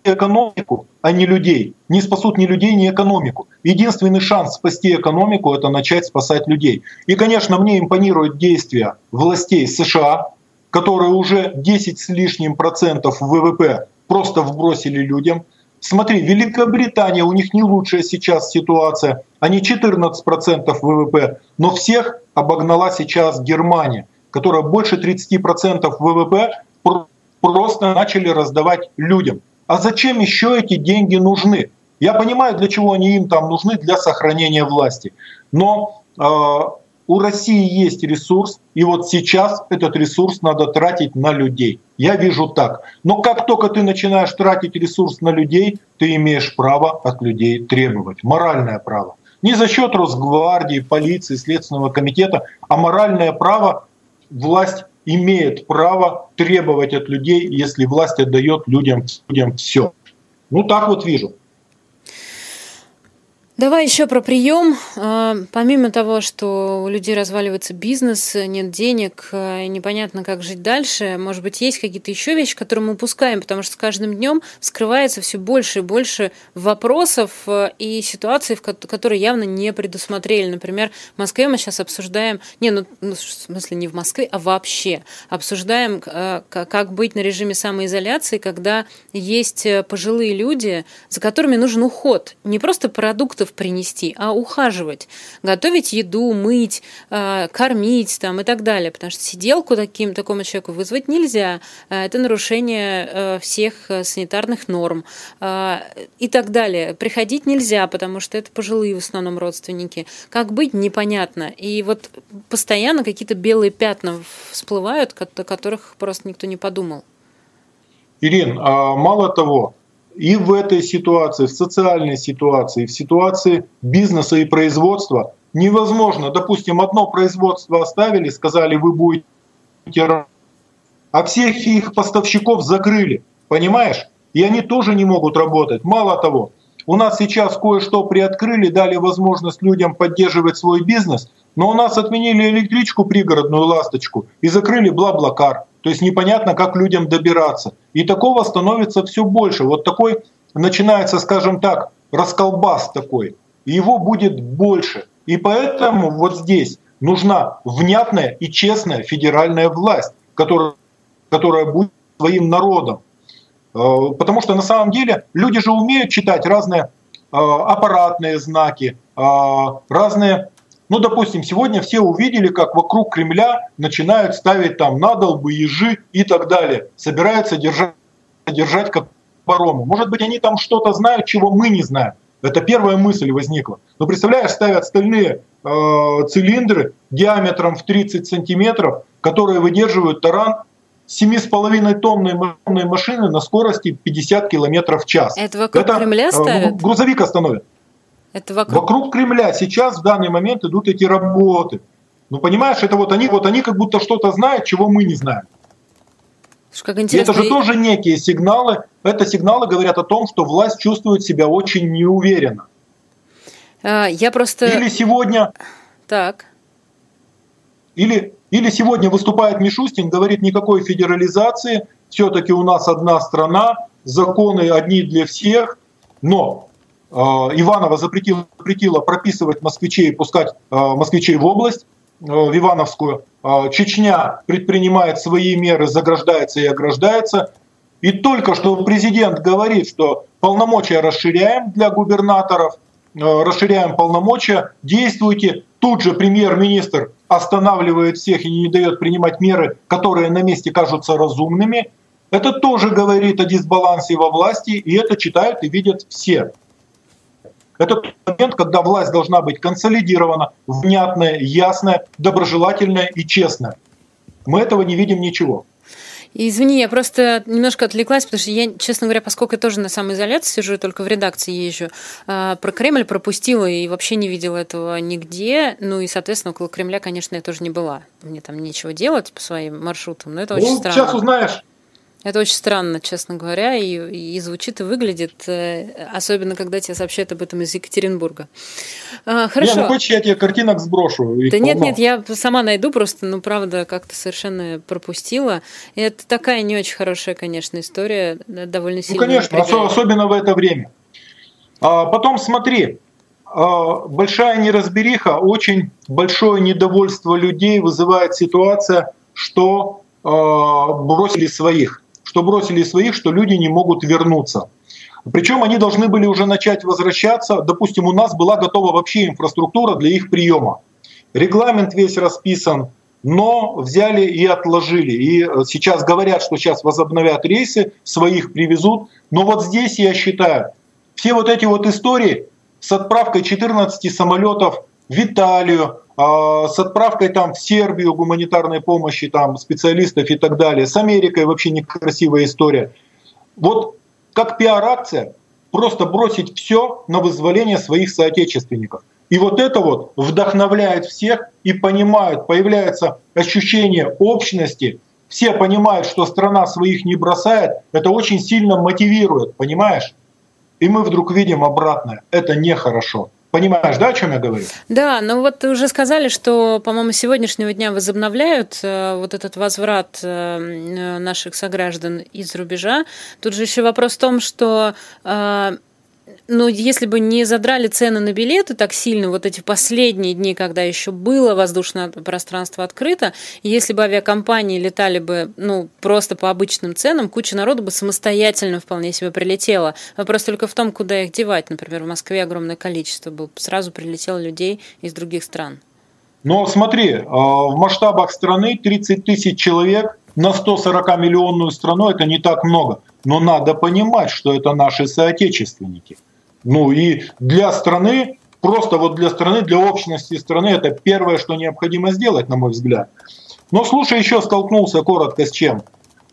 экономику, а не людей, не спасут ни людей, ни экономику. Единственный шанс спасти экономику – это начать спасать людей. И, конечно, мне импонируют действия властей США, которые уже 10 с лишним процентов ВВП просто вбросили людям. Смотри, Великобритания, у них не лучшая сейчас ситуация, они 14% ВВП, но всех обогнала сейчас Германия, которая больше 30% ВВП просто начали раздавать людям. А зачем еще эти деньги нужны? Я понимаю, для чего они им там нужны, для сохранения власти. Но э, у России есть ресурс, и вот сейчас этот ресурс надо тратить на людей. Я вижу так. Но как только ты начинаешь тратить ресурс на людей, ты имеешь право от людей требовать. Моральное право. Не за счет Росгвардии, полиции, Следственного комитета, а моральное право власть имеет право требовать от людей, если власть отдает людям, людям все. Ну так вот вижу. Давай еще про прием. А, помимо того, что у людей разваливается бизнес, нет денег, а, непонятно, как жить дальше, может быть, есть какие-то еще вещи, которые мы упускаем, потому что с каждым днем скрывается все больше и больше вопросов а, и ситуаций, которые явно не предусмотрели. Например, в Москве мы сейчас обсуждаем, не, ну, ну в смысле не в Москве, а вообще, обсуждаем, как быть на режиме самоизоляции, когда есть пожилые люди, за которыми нужен уход. Не просто продуктов продуктов принести, а ухаживать, готовить еду, мыть, э, кормить там и так далее, потому что сиделку таким, такому человеку вызвать нельзя, э, это нарушение э, всех санитарных норм и так далее. Приходить нельзя, потому что это пожилые в основном родственники. Как быть, непонятно. И вот постоянно какие-то белые пятна всплывают, о которых просто никто не подумал. Ирин, а мало того, и в этой ситуации, в социальной ситуации, в ситуации бизнеса и производства невозможно. Допустим, одно производство оставили, сказали, вы будете а всех их поставщиков закрыли, понимаешь? И они тоже не могут работать. Мало того, у нас сейчас кое-что приоткрыли, дали возможность людям поддерживать свой бизнес, но у нас отменили электричку пригородную ласточку и закрыли бла-блакар. То есть непонятно, как людям добираться. И такого становится все больше. Вот такой начинается, скажем так, расколбас такой. Его будет больше. И поэтому вот здесь нужна внятная и честная федеральная власть, которая, которая будет своим народом. Э, потому что на самом деле люди же умеют читать разные э, аппаратные знаки, э, разные ну, допустим, сегодня все увидели, как вокруг Кремля начинают ставить там надолбы, ежи и так далее. Собираются держать, держать как оборону. Может быть, они там что-то знают, чего мы не знаем. Это первая мысль возникла. Но представляешь, ставят стальные э, цилиндры диаметром в 30 сантиметров, которые выдерживают таран 7,5 тонной машины на скорости 50 километров в час. Это вокруг Это, Кремля ставят? Э, грузовик остановит. Это вокруг... вокруг Кремля сейчас в данный момент идут эти работы. Ну, понимаешь, это вот они, вот они как будто что-то знают, чего мы не знаем. Как интересно. это же тоже некие сигналы. Это сигналы говорят о том, что власть чувствует себя очень неуверенно. А, я просто... Или сегодня... Так. Или, или сегодня выступает Мишустин, говорит никакой федерализации, все-таки у нас одна страна, законы одни для всех, но э, Иванова запретила, запретила прописывать москвичей, пускать э, москвичей в область, э, в Ивановскую. Э, Чечня предпринимает свои меры, заграждается и ограждается. И только что президент говорит, что полномочия расширяем для губернаторов, э, расширяем полномочия, действуйте. Тут же премьер-министр останавливает всех и не дает принимать меры, которые на месте кажутся разумными. Это тоже говорит о дисбалансе во власти, и это читают и видят все. Это тот момент, когда власть должна быть консолидирована, внятная, ясная, доброжелательная и честная. Мы этого не видим ничего. Извини, я просто немножко отвлеклась, потому что я, честно говоря, поскольку я тоже на самоизоляции сижу, только в редакции езжу, а, про Кремль пропустила и вообще не видела этого нигде. Ну и, соответственно, около Кремля, конечно, я тоже не была. Мне там нечего делать по своим маршрутам, но это ну, очень странно. Сейчас узнаешь. Это очень странно, честно говоря, и, и звучит и выглядит, э, особенно когда тебе сообщают об этом из Екатеринбурга. А, хорошо. Не, ну хочешь, я тебе картинок сброшу? Да нет, нет, я сама найду просто, ну правда, как-то совершенно пропустила. И это такая не очень хорошая, конечно, история, довольно сильно. Ну, конечно, особенно в это время. А потом смотри, а, большая неразбериха, очень большое недовольство людей вызывает ситуация, что а, бросили своих что бросили своих, что люди не могут вернуться. Причем они должны были уже начать возвращаться. Допустим, у нас была готова вообще инфраструктура для их приема. Регламент весь расписан, но взяли и отложили. И э, сейчас говорят, что сейчас возобновят рейсы, своих привезут. Но вот здесь, я считаю, все вот эти вот истории с отправкой 14 самолетов в Италию, а, с отправкой там в Сербию гуманитарной помощи, там специалистов и так далее. С Америкой вообще некрасивая история. Вот как пиар-акция просто бросить все на вызволение своих соотечественников. И вот это вот вдохновляет всех и понимают, появляется ощущение общности, все понимают, что страна своих не бросает, это очень сильно мотивирует, понимаешь? И мы вдруг видим обратное. Это нехорошо. Понимаешь, да, о чем я говорю? Да, но вот уже сказали, что, по-моему, сегодняшнего дня возобновляют э, вот этот возврат э, наших сограждан из рубежа. Тут же еще вопрос в том, что э, ну, если бы не задрали цены на билеты так сильно, вот эти последние дни, когда еще было воздушное пространство открыто, если бы авиакомпании летали бы, ну, просто по обычным ценам, куча народу бы самостоятельно вполне себе прилетела. Вопрос только в том, куда их девать. Например, в Москве огромное количество было. Сразу прилетело людей из других стран. Но смотри, а, в масштабах страны 30 тысяч человек на 140 миллионную страну это не так много. Но надо понимать, что это наши соотечественники – ну и для страны, просто вот для страны, для общности страны, это первое, что необходимо сделать, на мой взгляд. Но слушай, еще столкнулся коротко с чем.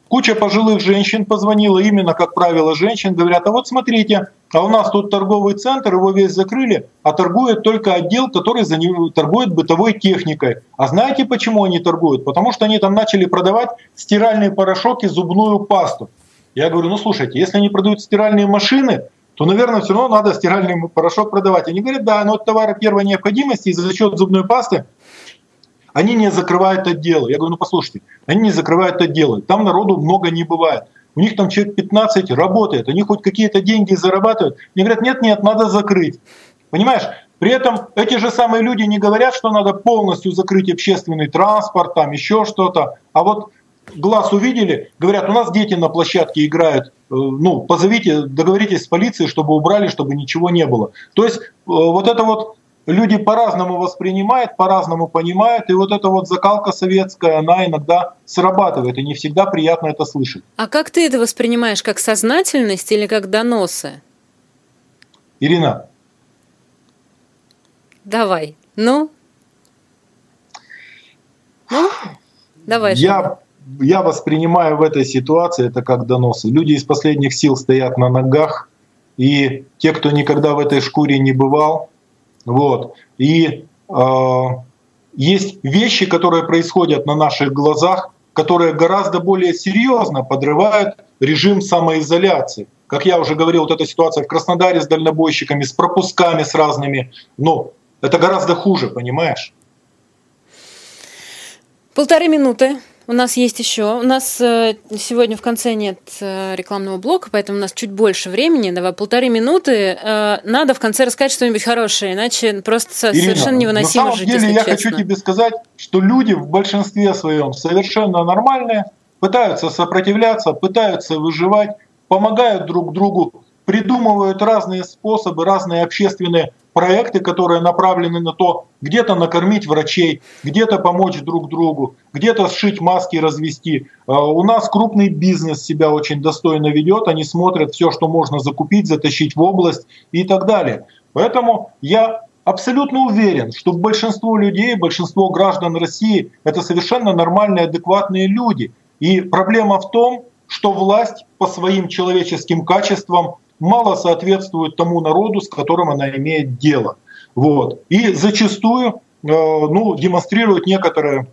Куча пожилых женщин позвонила, именно, как правило, женщин, говорят, а вот смотрите, а у нас тут торговый центр, его весь закрыли, а торгует только отдел, который за него торгует бытовой техникой. А знаете, почему они торгуют? Потому что они там начали продавать стиральный порошок и зубную пасту. Я говорю, ну слушайте, если они продают стиральные машины, то, наверное, все равно надо стиральный порошок продавать. Они говорят, да, но это товары первой необходимости, и за счет зубной пасты они не закрывают отделы. Я говорю, ну послушайте, они не закрывают отделы. Там народу много не бывает. У них там человек 15 работает, они хоть какие-то деньги зарабатывают. Они говорят, нет, нет, надо закрыть. Понимаешь? При этом эти же самые люди не говорят, что надо полностью закрыть общественный транспорт, там еще что-то. А вот глаз увидели, говорят, у нас дети на площадке играют, э, ну, позовите, договоритесь с полицией, чтобы убрали, чтобы ничего не было. То есть э, вот это вот люди по-разному воспринимают, по-разному понимают, и вот эта вот закалка советская, она иногда срабатывает, и не всегда приятно это слышать. А как ты это воспринимаешь, как сознательность или как доносы? Ирина. Давай. Ну? Ну? Давай. Я, я воспринимаю в этой ситуации это как доносы. Люди из последних сил стоят на ногах, и те, кто никогда в этой шкуре не бывал. Вот. И э, есть вещи, которые происходят на наших глазах, которые гораздо более серьезно подрывают режим самоизоляции. Как я уже говорил, вот эта ситуация в Краснодаре с дальнобойщиками, с пропусками с разными, ну, это гораздо хуже, понимаешь? Полторы минуты. У нас есть еще. У нас э, сегодня в конце нет э, рекламного блока, поэтому у нас чуть больше времени. Давай полторы минуты. Э, надо в конце рассказать что-нибудь хорошее, иначе просто Ирина, совершенно невыносимо на самом деле я честно. хочу тебе сказать, что люди в большинстве своем совершенно нормальные, пытаются сопротивляться, пытаются выживать, помогают друг другу, придумывают разные способы, разные общественные проекты, которые направлены на то, где-то накормить врачей, где-то помочь друг другу, где-то сшить маски, развести. А, у нас крупный бизнес себя очень достойно ведет, они смотрят все, что можно закупить, затащить в область и так далее. Поэтому я абсолютно уверен, что большинство людей, большинство граждан России это совершенно нормальные, адекватные люди. И проблема в том, что власть по своим человеческим качествам мало соответствует тому народу, с которым она имеет дело. Вот. И зачастую э, ну, демонстрирует некоторое,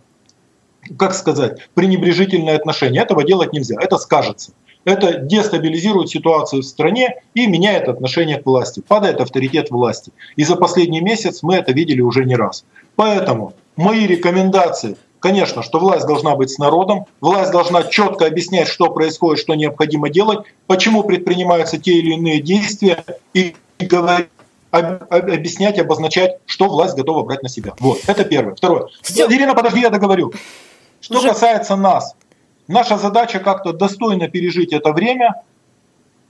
как сказать, пренебрежительное отношение. Этого делать нельзя, это скажется. Это дестабилизирует ситуацию в стране и меняет отношение к власти, падает авторитет власти. И за последний месяц мы это видели уже не раз. Поэтому мои рекомендации Конечно, что власть должна быть с народом, власть должна четко объяснять, что происходит, что необходимо делать, почему предпринимаются те или иные действия и говорить объяснять, обозначать, что власть готова брать на себя. Вот, это первое. Второе. Все. Ирина, подожди, я договорю. Что Уже... касается нас, наша задача как-то достойно пережить это время.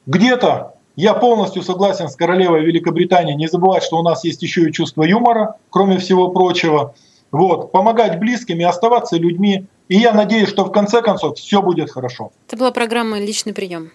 Где-то я полностью согласен с королевой Великобритании не забывать, что у нас есть еще и чувство юмора, кроме всего прочего. Вот, помогать близким и оставаться людьми. И я надеюсь, что в конце концов все будет хорошо. Это была программа «Личный прием».